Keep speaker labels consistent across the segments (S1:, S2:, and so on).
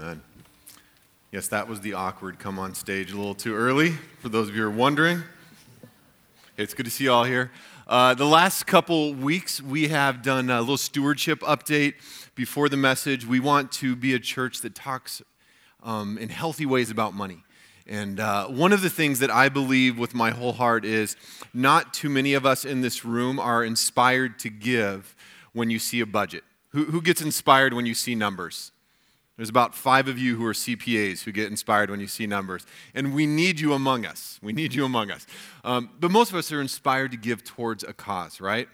S1: Amen. Yes, that was the awkward come on stage a little too early, for those of you who are wondering. It's good to see you all here. Uh, the last couple weeks, we have done a little stewardship update before the message. We want to be a church that talks um, in healthy ways about money. And uh, one of the things that I believe with my whole heart is not too many of us in this room are inspired to give when you see a budget. Who, who gets inspired when you see numbers? There's about five of you who are CPAs who get inspired when you see numbers. And we need you among us. We need you among us. Um, but most of us are inspired to give towards a cause, right?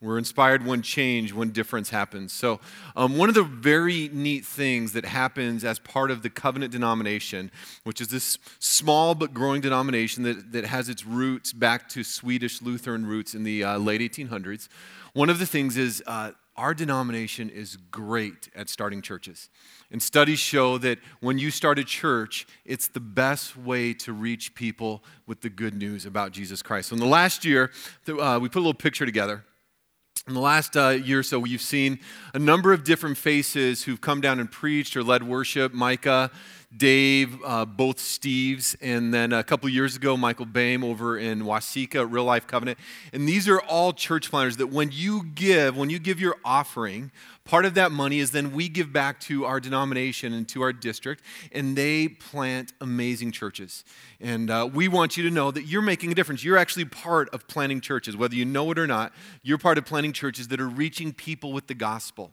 S1: We're inspired when change, when difference happens. So, um, one of the very neat things that happens as part of the covenant denomination, which is this small but growing denomination that, that has its roots back to Swedish Lutheran roots in the uh, late 1800s, one of the things is uh, our denomination is great at starting churches. And studies show that when you start a church, it's the best way to reach people with the good news about Jesus Christ. So in the last year, uh, we put a little picture together. In the last uh, year or so, you've seen a number of different faces who've come down and preached or led worship. Micah, Dave, uh, both Steves, and then a couple years ago, Michael Bame over in Waseca, Real Life Covenant. And these are all church planners that when you give, when you give your offering, part of that money is then we give back to our denomination and to our district, and they plant amazing churches. And uh, we want you to know that you're making a difference. You're actually part of planting churches, whether you know it or not. You're part of planting churches that are reaching people with the gospel.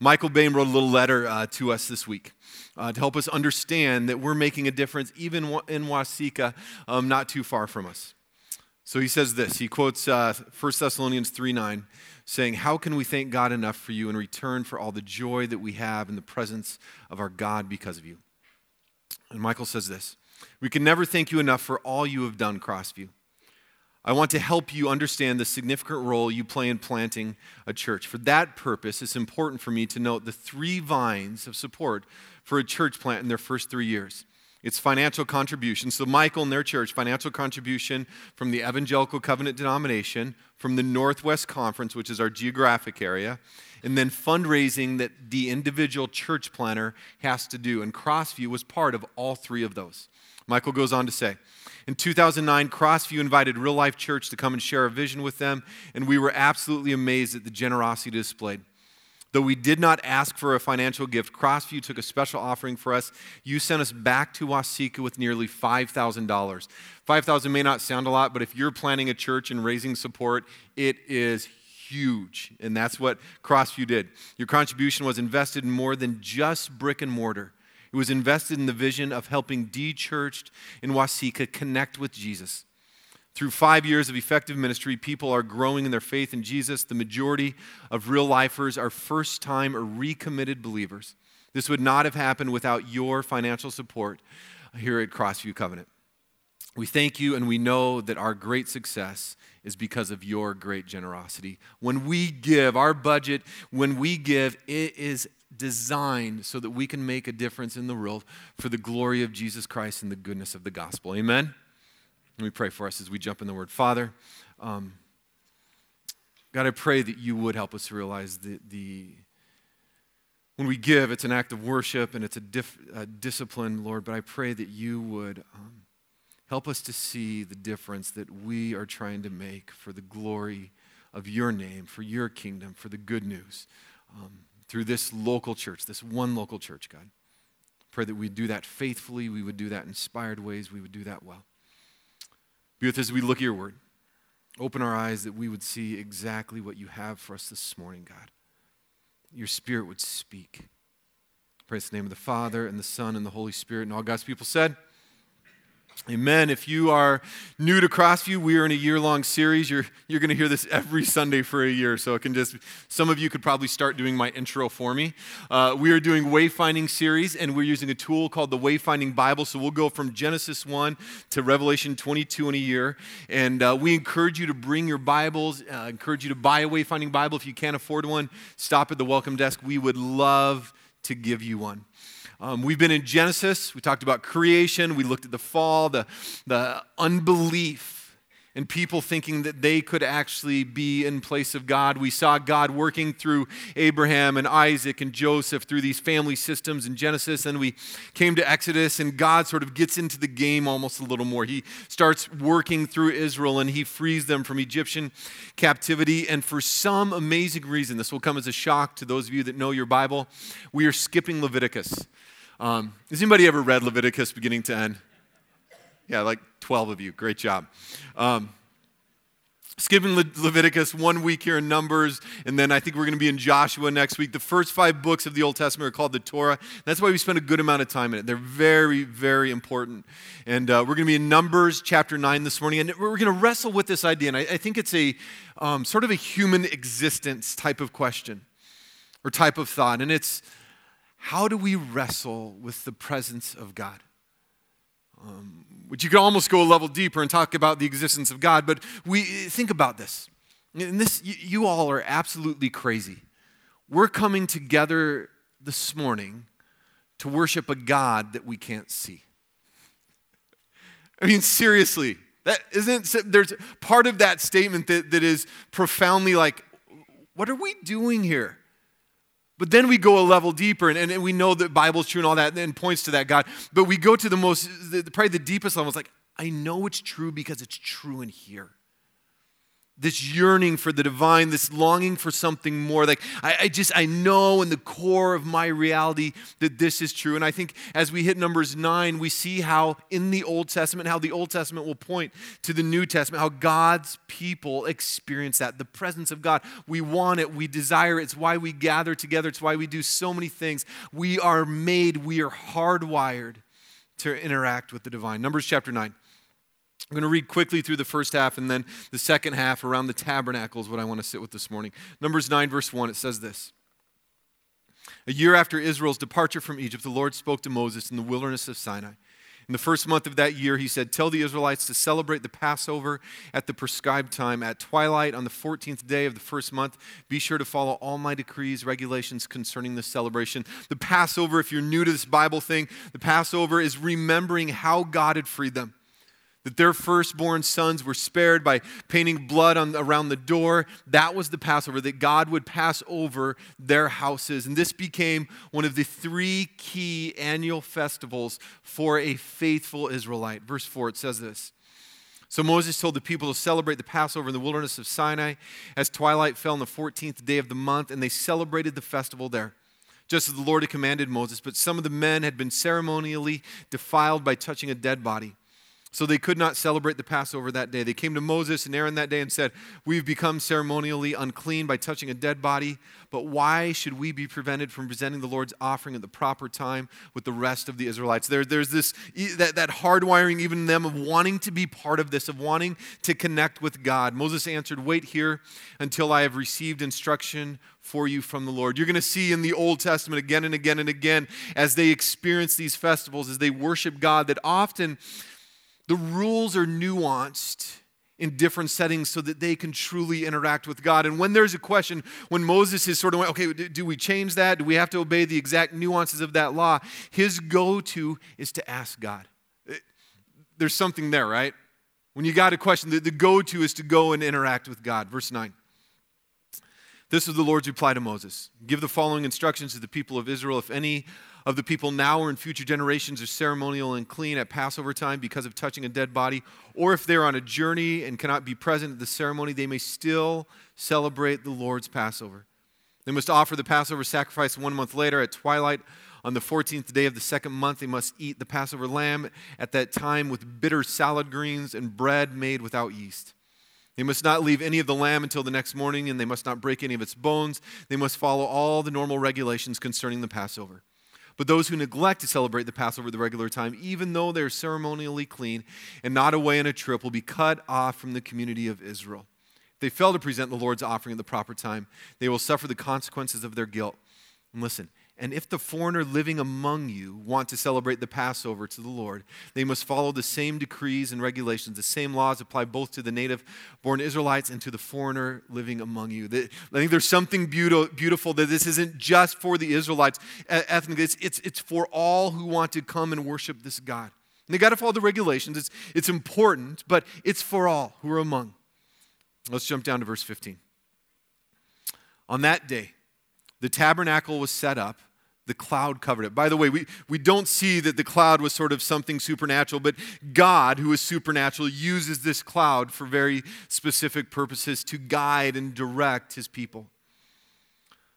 S1: Michael Bain wrote a little letter uh, to us this week uh, to help us understand that we're making a difference even in Waseca, um, not too far from us. So he says this. He quotes uh, 1 Thessalonians 3 9, saying, How can we thank God enough for you in return for all the joy that we have in the presence of our God because of you? And Michael says this We can never thank you enough for all you have done, Crossview. I want to help you understand the significant role you play in planting a church. For that purpose, it's important for me to note the three vines of support for a church plant in their first three years. It's financial contribution. So, Michael and their church, financial contribution from the Evangelical Covenant denomination, from the Northwest Conference, which is our geographic area, and then fundraising that the individual church planner has to do. And Crossview was part of all three of those. Michael goes on to say, in 2009, Crossview invited Real Life Church to come and share a vision with them, and we were absolutely amazed at the generosity displayed. Though we did not ask for a financial gift, Crossview took a special offering for us. You sent us back to Waseca with nearly $5,000. 5,000 may not sound a lot, but if you're planning a church and raising support, it is huge. And that's what Crossview did. Your contribution was invested in more than just brick and mortar. It was invested in the vision of helping de churched in Waseca connect with Jesus. Through five years of effective ministry, people are growing in their faith in Jesus. The majority of real lifers are first time or recommitted believers. This would not have happened without your financial support here at Crossview Covenant. We thank you and we know that our great success is because of your great generosity. When we give, our budget, when we give, it is designed so that we can make a difference in the world for the glory of Jesus Christ and the goodness of the gospel. Amen? Let me pray for us as we jump in the word. Father, um, God, I pray that you would help us realize the, the when we give, it's an act of worship and it's a, dif- a discipline, Lord, but I pray that you would um, help us to see the difference that we are trying to make for the glory of your name, for your kingdom, for the good news. Um, through this local church, this one local church, God. Pray that we do that faithfully, we would do that inspired ways, we would do that well. Be with us as we look at your word. Open our eyes that we would see exactly what you have for us this morning, God. Your spirit would speak. Praise the name of the Father and the Son and the Holy Spirit. And all God's people said, Amen. If you are new to Crossview, we are in a year long series. You're, you're going to hear this every Sunday for a year. So it can just, some of you could probably start doing my intro for me. Uh, we are doing wayfinding series, and we're using a tool called the Wayfinding Bible. So we'll go from Genesis 1 to Revelation 22 in a year. And uh, we encourage you to bring your Bibles, uh, encourage you to buy a Wayfinding Bible. If you can't afford one, stop at the welcome desk. We would love to give you one. Um, we've been in Genesis. We talked about creation. We looked at the fall, the, the unbelief and people thinking that they could actually be in place of God. We saw God working through Abraham and Isaac and Joseph through these family systems in Genesis. And we came to Exodus, and God sort of gets into the game almost a little more. He starts working through Israel and he frees them from Egyptian captivity. And for some amazing reason, this will come as a shock to those of you that know your Bible, we are skipping Leviticus. Um, has anybody ever read Leviticus beginning to end? Yeah, like 12 of you. Great job. Um, skipping Le- Leviticus one week here in Numbers, and then I think we're going to be in Joshua next week. The first five books of the Old Testament are called the Torah. That's why we spend a good amount of time in it. They're very, very important. And uh, we're going to be in Numbers chapter 9 this morning, and we're going to wrestle with this idea. And I, I think it's a um, sort of a human existence type of question or type of thought. And it's how do we wrestle with the presence of God? Um, which you could almost go a level deeper and talk about the existence of God, but we think about this. And this, you, you all are absolutely crazy. We're coming together this morning to worship a God that we can't see. I mean, seriously, that isn't there's part of that statement that, that is profoundly like, what are we doing here? But then we go a level deeper, and, and, we know that Bible's true and all that, and points to that God. But we go to the most, the, probably the deepest level. It's like, I know it's true because it's true in here this yearning for the divine, this longing for something more. Like, I, I, just, I know in the core of my reality that this is true. And I think as we hit Numbers 9, we see how in the Old Testament, how the Old Testament will point to the New Testament, how God's people experience that. The presence of God. We want it, we desire it. It's why we gather together, it's why we do so many things. We are made, we are hardwired to interact with the divine. Numbers chapter 9. I'm going to read quickly through the first half and then the second half around the tabernacle is what I want to sit with this morning. Numbers 9, verse 1, it says this A year after Israel's departure from Egypt, the Lord spoke to Moses in the wilderness of Sinai. In the first month of that year, he said, Tell the Israelites to celebrate the Passover at the prescribed time. At twilight on the 14th day of the first month, be sure to follow all my decrees, regulations concerning this celebration. The Passover, if you're new to this Bible thing, the Passover is remembering how God had freed them that their firstborn sons were spared by painting blood on, around the door. That was the Passover, that God would pass over their houses. And this became one of the three key annual festivals for a faithful Israelite. Verse 4, it says this. So Moses told the people to celebrate the Passover in the wilderness of Sinai as twilight fell on the 14th day of the month, and they celebrated the festival there just as the Lord had commanded Moses. But some of the men had been ceremonially defiled by touching a dead body. So they could not celebrate the Passover that day. They came to Moses and Aaron that day and said, We've become ceremonially unclean by touching a dead body, but why should we be prevented from presenting the Lord's offering at the proper time with the rest of the Israelites? There, there's this, that, that hardwiring, even them, of wanting to be part of this, of wanting to connect with God. Moses answered, Wait here until I have received instruction for you from the Lord. You're going to see in the Old Testament again and again and again as they experience these festivals, as they worship God, that often the rules are nuanced in different settings so that they can truly interact with God. And when there's a question, when Moses is sort of, okay, do we change that? Do we have to obey the exact nuances of that law? His go to is to ask God. Eh, there's something there, right? When you got a question, the, go to is to go and interact with God. Verse 9. This is the Lord's reply to Moses Give the following instructions to the people of Israel. If any of the people now or in future generations are ceremonial and clean at Passover time because of touching a dead body, or if they're on a journey and cannot be present at the ceremony, they may still celebrate the Lord's Passover. They must offer the Passover sacrifice one month later at twilight. On the 14th day of the second month, they must eat the Passover lamb at that time with bitter salad greens and bread made without yeast. They must not leave any of the lamb until the next morning, and they must not break any of its bones. They must follow all the normal regulations concerning the Passover. But those who neglect to celebrate the Passover at the regular time, even though they're ceremonially clean and not away on a trip, will be cut off from the community of Israel. If they fail to present the Lord's offering at the proper time, they will suffer the consequences of their guilt. And listen, and if the foreigner living among you want to celebrate the Passover to the Lord, they must follow the same decrees and regulations. The same laws apply both to the native born Israelites and to the foreigner living among you. I think there's something beautiful that this isn't just for the Israelites ethnically, it's, it's, it's for all who want to come and worship this God. And they got to follow the regulations. It's, it's important, but it's for all who are among. Let's jump down to verse 15. On that day, the tabernacle was set up, the cloud covered it. By the way, we, we don't see that the cloud was sort of something supernatural, but God, who is supernatural, uses this cloud for very specific purposes to guide and direct his people.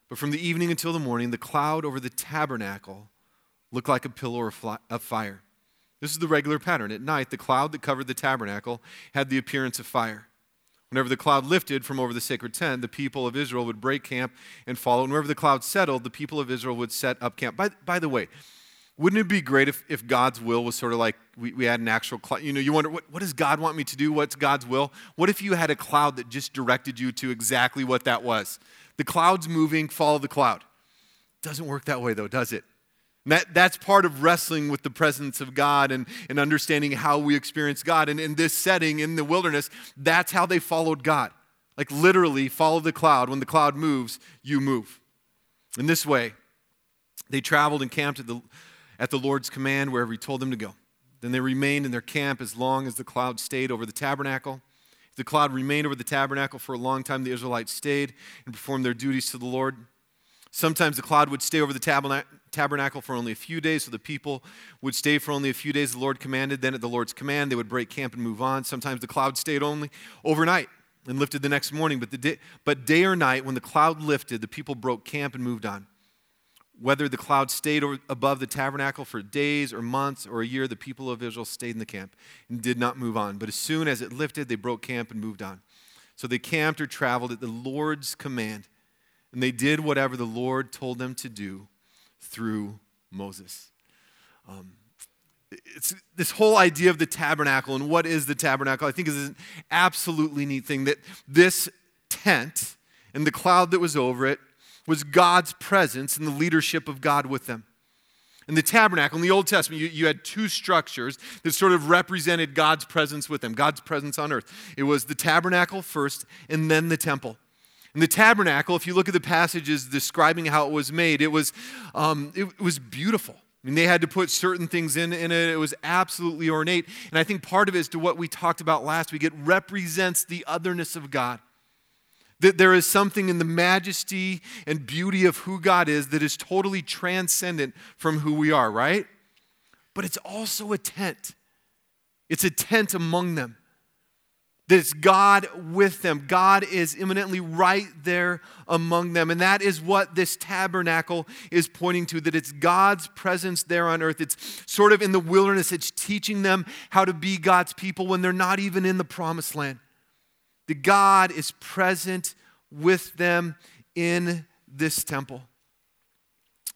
S1: But from the evening until the morning, the cloud over the tabernacle looked like a pillar of fire. This is the regular pattern. At night, the cloud that covered the tabernacle had the appearance of fire. Whenever the cloud lifted from over the sacred tent, the people of Israel would break camp and follow. And wherever the cloud settled, the people of Israel would set up camp. By, by the way, wouldn't it be great if, if God's will was sort of like we, we had an actual cloud? You know, you wonder, what, what does God want me to do? What's God's will? What if you had a cloud that just directed you to exactly what that was? The cloud's moving, follow the cloud. Doesn't work that way, though, does it? That, that's part of wrestling with the presence of God and, and understanding how we experience God. And in this setting, in the wilderness, that's how they followed God. Like literally, follow the cloud. When the cloud moves, you move. In this way, they traveled and camped at the, at the Lord's command wherever He told them to go. Then they remained in their camp as long as the cloud stayed over the tabernacle. If the cloud remained over the tabernacle for a long time, the Israelites stayed and performed their duties to the Lord. Sometimes the cloud would stay over the tabernacle for only a few days, so the people would stay for only a few days. The Lord commanded. Then, at the Lord's command, they would break camp and move on. Sometimes the cloud stayed only overnight and lifted the next morning. But, the day, but day or night, when the cloud lifted, the people broke camp and moved on. Whether the cloud stayed above the tabernacle for days or months or a year, the people of Israel stayed in the camp and did not move on. But as soon as it lifted, they broke camp and moved on. So they camped or traveled at the Lord's command and they did whatever the Lord told them to do through Moses. Um, it's this whole idea of the tabernacle and what is the tabernacle, I think is an absolutely neat thing that this tent and the cloud that was over it was God's presence and the leadership of God with them. In the tabernacle, in the Old Testament, you, you, had two structures that sort of represented God's presence with them, God's presence on earth. It was the tabernacle first, and then the temple. In the tabernacle, if you look at the passages describing how it was made, it was, um, it, it was beautiful. I mean, they had to put certain things in, in it. It was absolutely ornate. And I think part of it is to what we talked about last week. It represents the otherness of God. That there is something in the majesty and beauty of who God is that is totally transcendent from who we are, right? But it's also a tent. It's a tent among them that it's God with them. God is immanently right there among them. And that is what this tabernacle is pointing to that it's God's presence there on earth. It's sort of in the wilderness, it's teaching them how to be God's people when they're not even in the promised land. That God is present with them in this temple.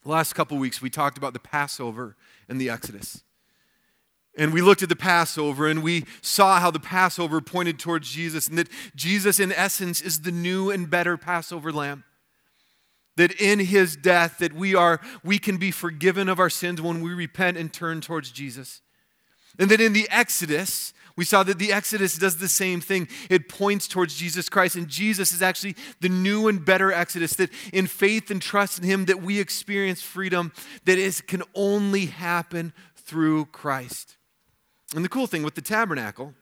S1: The last couple weeks, we talked about the Passover and the Exodus. And we looked at the Passover and we saw how the Passover pointed towards Jesus and that Jesus, in essence, is the new and better Passover lamb. That in his death that we are we can be forgiven of our sins when we repent and turn towards Jesus. And that in the Exodus, we saw that the Exodus does the same thing. It points towards Jesus Christ, and Jesus is actually the new and better Exodus. That in faith and trust in Him, that we experience freedom that is can only happen through Christ. And the cool thing with the tabernacle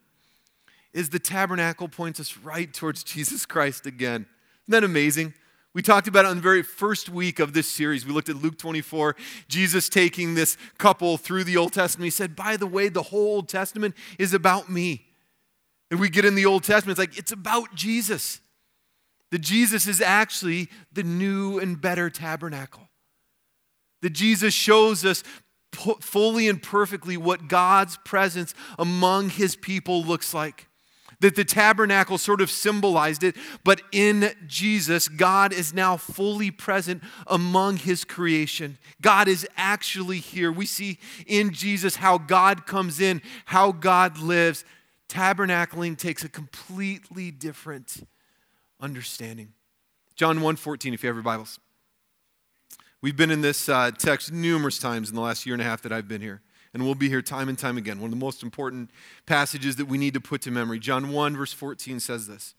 S1: is the tabernacle points us right towards Jesus Christ again. Isn't that amazing? We talked about it on the very first week of this series. We looked at Luke 24, Jesus taking this couple through the Old Testament. He said, By the way, the whole Old Testament is about me. And we get in the Old Testament, it's like, it's about Jesus. That Jesus is actually the new and better tabernacle. That Jesus shows us fully and perfectly what God's presence among his people looks like. That the tabernacle sort of symbolized it, but in Jesus, God is now fully present among his creation. God is actually here. We see in Jesus how God comes in, how God lives. Tabernacling takes a completely different understanding. John 1:14 if you have your Bibles. We've been in this uh, text numerous times in the last year and a half that I've been here, and we'll be here time and time again. One of the most important passages that we need to put to memory. John 1, verse 14 says this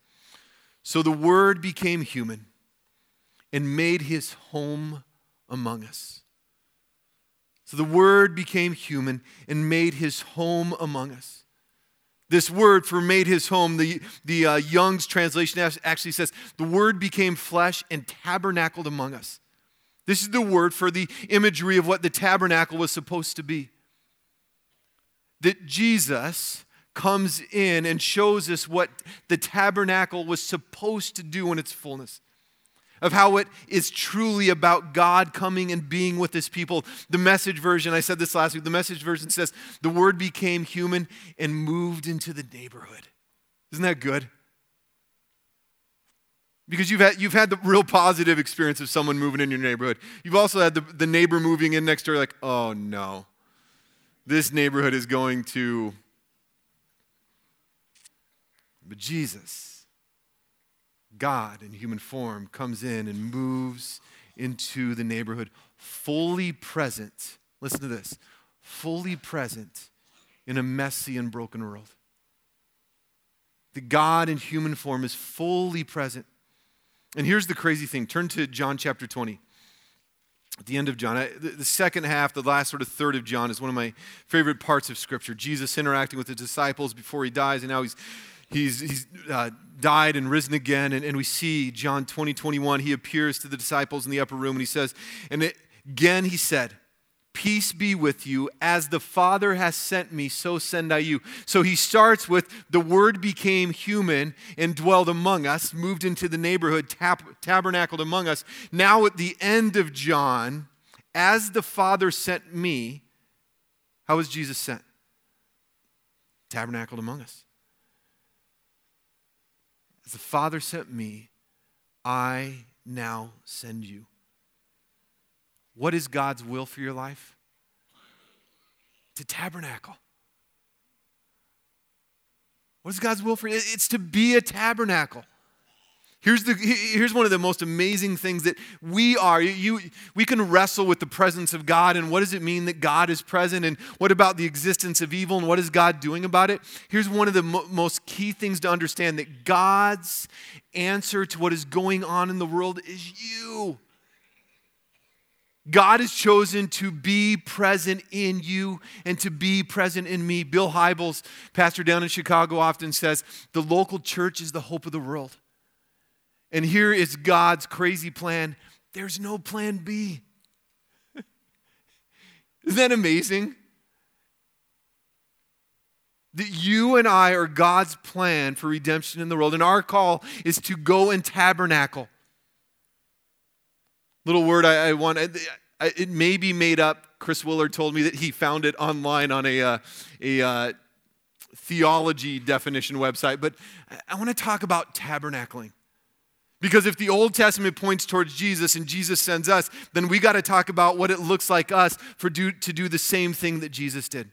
S1: So the Word became human and made his home among us. So the Word became human and made his home among us. This word for made his home, the, the uh, Young's translation actually says, the Word became flesh and tabernacled among us. This is the word for the imagery of what the tabernacle was supposed to be. That Jesus comes in and shows us what the tabernacle was supposed to do in its fullness of how it is truly about God coming and being with his people. The message version, I said this last week, the message version says, the word became human and moved into the neighborhood. Isn't that good? Because you've had, you've had the real positive experience of someone moving in your neighborhood. You've also had the, the neighbor moving in next door, like, oh no, this neighborhood is going to. But Jesus, God in human form comes in and moves into the neighborhood, fully present. Listen to this fully present in a messy and broken world. The God in human form is fully present. And here's the crazy thing turn to John chapter 20. At the end of John, the, the second half, the last sort of third of John, is one of my favorite parts of Scripture. Jesus interacting with the disciples before he dies, and now he's he's, he's uh, died and risen again. And, and we see John 20, 21, he appears to the disciples in the upper room and he says, and it, again he said, Peace be with you. As the Father has sent me, so send I you. So he starts with the Word became human and dwelled among us, moved into the neighborhood, tab- tabernacled among us. Now, at the end of John, as the Father sent me, how was Jesus sent? Tabernacled among us. As the Father sent me, I now send you. What is God's will for your life? To tabernacle. What is God's will for you? It's to be a tabernacle. Here's, the, here's one of the most amazing things that we are. You, we can wrestle with the presence of God and what does it mean that God is present and what about the existence of evil and what is God doing about it. Here's one of the mo- most key things to understand that God's answer to what is going on in the world is you. God has chosen to be present in you and to be present in me. Bill Hybels, pastor down in Chicago, often says the local church is the hope of the world. And here is God's crazy plan. There's no plan B. Isn't that amazing? That you and I are God's plan for redemption in the world. And our call is to go and tabernacle. Little word I, I want, I, it may be made up. Chris Willard told me that he found it online on a, uh, a uh, theology definition website. But I want to talk about tabernacling. Because if the Old Testament points towards Jesus and Jesus sends us, then we got to talk about what it looks like us for do, to do the same thing that Jesus did.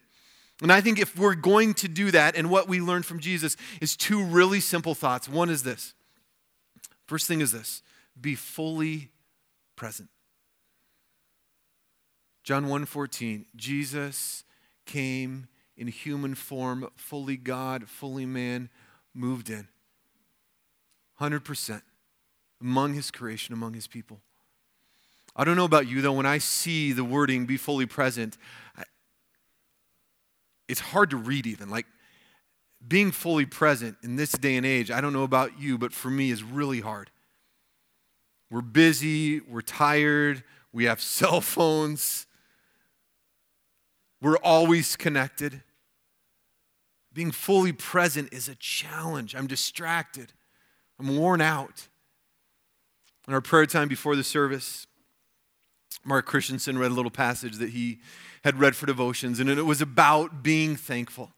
S1: And I think if we're going to do that, and what we learned from Jesus is two really simple thoughts. One is this. First thing is this be fully present. John 1:14, Jesus came in human form, fully God, fully man, moved in. 100% among his creation, among his people. I don't know about you, though, when I see the wording be fully present, I, it's hard to read even. Like, being fully present in this day and age, I don't know about you, but for me is really hard. We're busy, we're tired, we have cell phones, we're always connected. Being fully present is a challenge. I'm distracted, I'm worn out. In our prayer time before the service, Mark Christensen read a little passage that he had read for devotions, and it was about being thankful.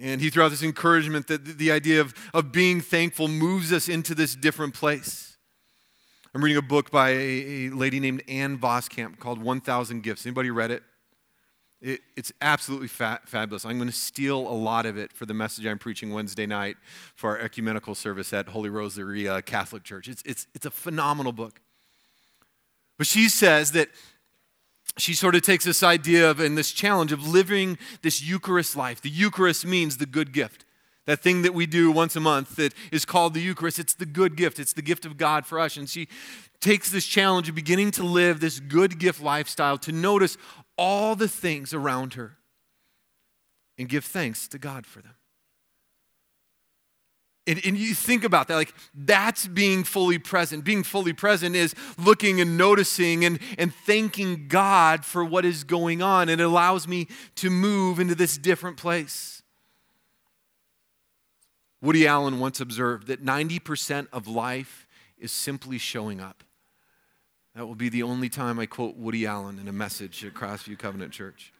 S1: And he threw out this encouragement that the idea of, of being thankful moves us into this different place. I'm reading a book by a, a lady named Ann Voskamp called 1000 Gifts. Anybody read it? It, it's absolutely fa- fabulous. I'm going to steal a lot of it for the message I'm preaching Wednesday night for our ecumenical service at Holy Rosary uh, Catholic Church. It's, it's, it's a phenomenal book. But she says that she sort of takes this idea of and this challenge of living this Eucharist life. The Eucharist means the good gift. That thing that we do once a month that is called the Eucharist, it's the good gift. It's the gift of God for us. And she takes this challenge of beginning to live this good gift lifestyle to notice all the things around her and give thanks to God for them. And, and, you think about that, like that's being fully present. Being fully present is looking and noticing and, and thanking God for what is going on. It allows me to move into this different place. Woody Allen once observed that 90% of life is simply showing up. That will be the only time I quote Woody Allen in a message at Crossview Covenant Church.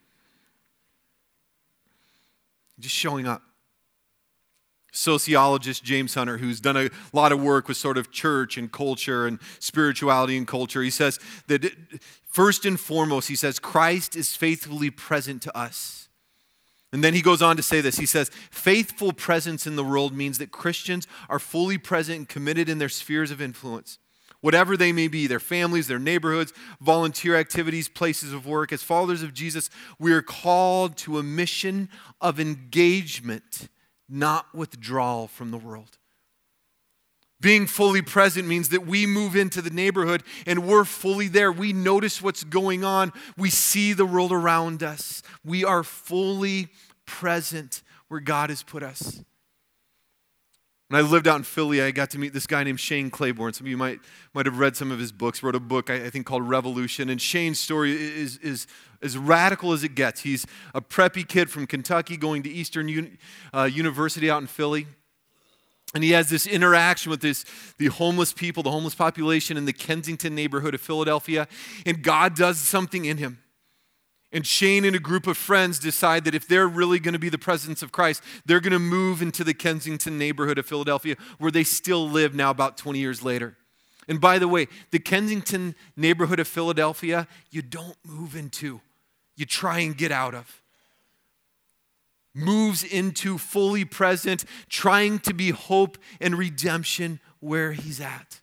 S1: Just showing up sociologist James Hunter, who's done a lot of work with sort of church and culture and spirituality and culture, he says that first and foremost, he says, Christ is faithfully present to us. And then he goes on to say this. He says, faithful presence in the world means that Christians are fully present and committed in their spheres of influence. Whatever they may be, their families, their neighborhoods, volunteer activities, places of work, as followers of Jesus, we are called to a mission of engagement not withdrawal from the world. Being fully present means that we move into the neighborhood and we're fully there. We notice what's going on. We see the world around us. We are fully present where God has put us. When I lived out in Philly, I got to meet this guy named Shane Claiborne. Some of you might, might have read some of his books. Wrote a book, I, think, called Revolution. And Shane's story is, is as radical as it gets. He's a preppy kid from Kentucky going to Eastern Un- uh, University out in Philly. And he has this interaction with this, the homeless people, the homeless population in the Kensington neighborhood of Philadelphia. And God does something in him. And Shane and a group of friends decide that if they're really going to be the presence of Christ, they're going to move into the Kensington neighborhood of Philadelphia, where they still live now about 20 years later. And by the way, the Kensington neighborhood of Philadelphia, you don't move into, you try and get out of. Moves into fully present, trying to be hope and redemption where he's at.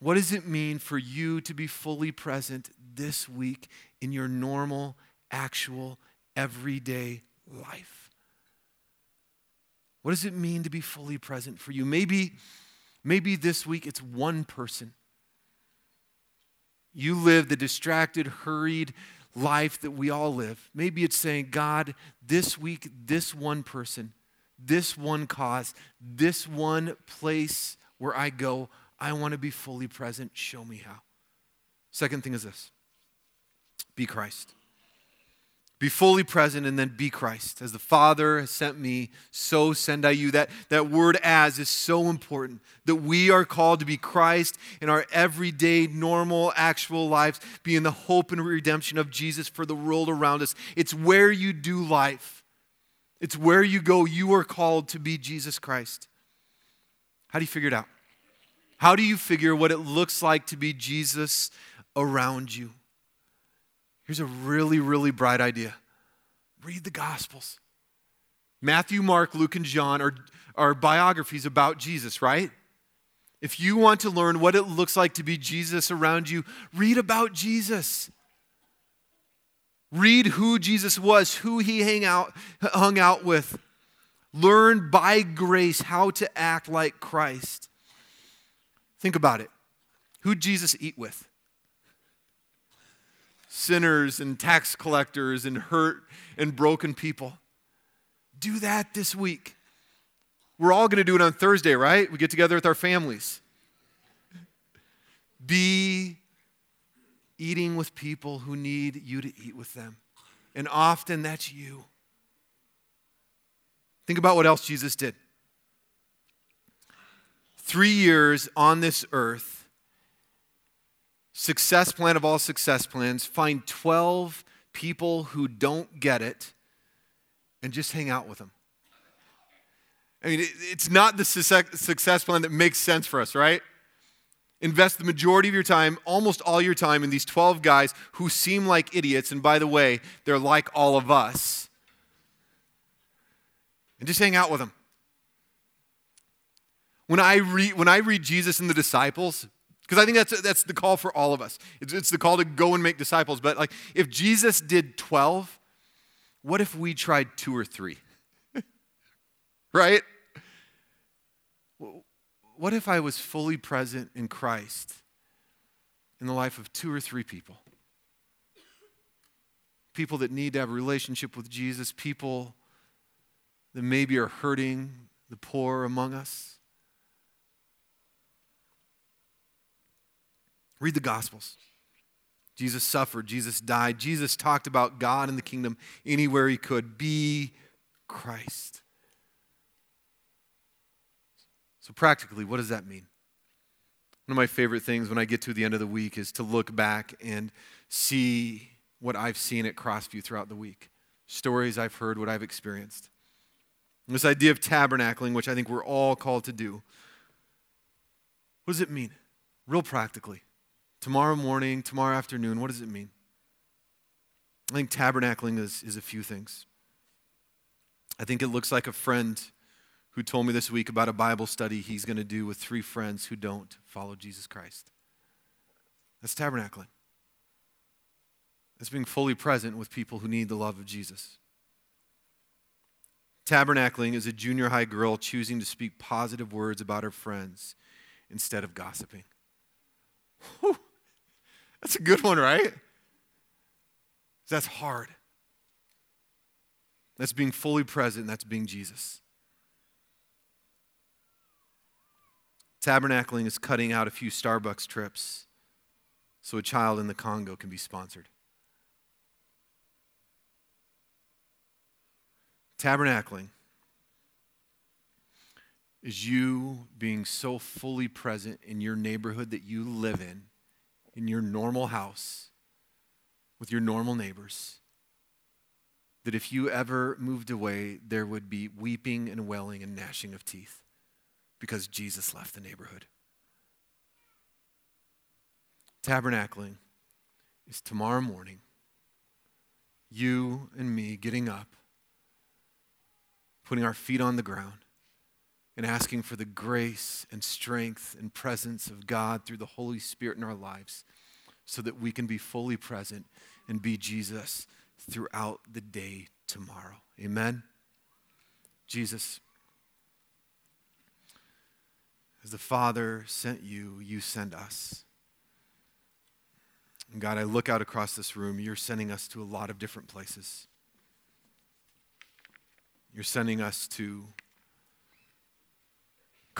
S1: What does it mean for you to be fully present this week in your normal, actual, everyday life? What does it mean to be fully present for you? Maybe, maybe this week it's one person. You live the distracted, hurried life that we all live. Maybe it's saying, God, this week, this one person, this one cause, this one place where I go, I want to be fully present. Show me how. Second thing is this be Christ. Be fully present and then be Christ. As the Father has sent me, so send I you. That, that word as is so important. That we are called to be Christ in our everyday, normal, actual lives, be in the hope and redemption of Jesus for the world around us. It's where you do life, it's where you go. You are called to be Jesus Christ. How do you figure it out? How do you figure what it looks like to be Jesus around you? Here's a really, really bright idea read the Gospels. Matthew, Mark, Luke, and John are, are biographies about Jesus, right? If you want to learn what it looks like to be Jesus around you, read about Jesus. Read who Jesus was, who he hang out, hung out with. Learn by grace how to act like Christ. Think about it. Who'd Jesus eat with? Sinners and tax collectors and hurt and broken people. Do that this week. We're all going to do it on Thursday, right? We get together with our families. Be eating with people who need you to eat with them. And often that's you. Think about what else Jesus did. Three years on this earth, success plan of all success plans find 12 people who don't get it and just hang out with them. I mean, it's not the success plan that makes sense for us, right? Invest the majority of your time, almost all your time, in these 12 guys who seem like idiots. And by the way, they're like all of us. And just hang out with them. When I, read, when I read Jesus and the disciples, because I think that's, that's the call for all of us. It's, it's the call to go and make disciples. But like, if Jesus did 12, what if we tried two or three? right? What if I was fully present in Christ in the life of two or three people. People that need to have a relationship with Jesus, people that maybe are hurting, the poor among us. Read the Gospels. Jesus suffered, Jesus died, Jesus talked about God and the kingdom anywhere he could. Be Christ. So, practically, what does that mean? One of my favorite things when I get to the end of the week is to look back and see what I've seen at Crossview throughout the week, stories I've heard, what I've experienced. This idea of tabernacling, which I think we're all called to do, what does it mean? Real practically. Tomorrow morning, tomorrow afternoon, what does it mean? I think tabernacling is, is a few things. I think it looks like a friend who told me this week about a Bible study he's going to do with three friends who don't follow Jesus Christ. That's tabernacling. That's being fully present with people who need the love of Jesus. Tabernacling is a junior high girl choosing to speak positive words about her friends instead of gossiping. Whew. That's a good one, right? That's hard. That's being fully present, that's being Jesus. Tabernacling is cutting out a few Starbucks trips so a child in the Congo can be sponsored. Tabernacling is you being so fully present in your neighborhood that you live in, in your normal house, with your normal neighbors, that if you ever moved away, there would be weeping and wailing and gnashing of teeth because Jesus left the neighborhood. Tabernacling is tomorrow morning, you and me getting up, putting our feet on the ground, and asking for the grace and strength and presence of God through the Holy Spirit in our lives so that we can be fully present and be Jesus throughout the day tomorrow. Amen? Jesus. As the Father sent you, you send us. And God, I look out across this room. You're sending us to a lot of different places. You're sending us to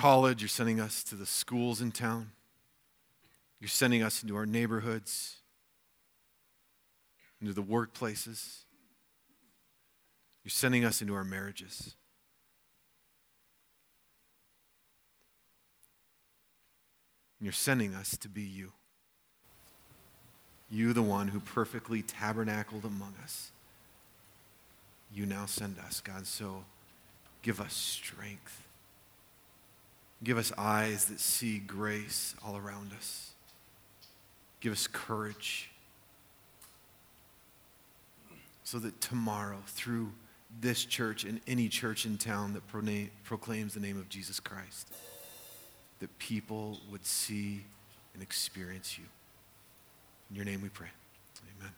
S1: college. You're sending us to the schools in town. You're sending us into our neighborhoods, into the workplaces. You're sending us into our marriages. You're sending us to be you. You, the one who perfectly tabernacled among us. You now send us, God. So give us strength. Give us eyes that see grace all around us. Give us courage so that tomorrow, through this church and any church in town that proclaims the name of Jesus Christ, that people would see and experience you. In your name we pray. Amen.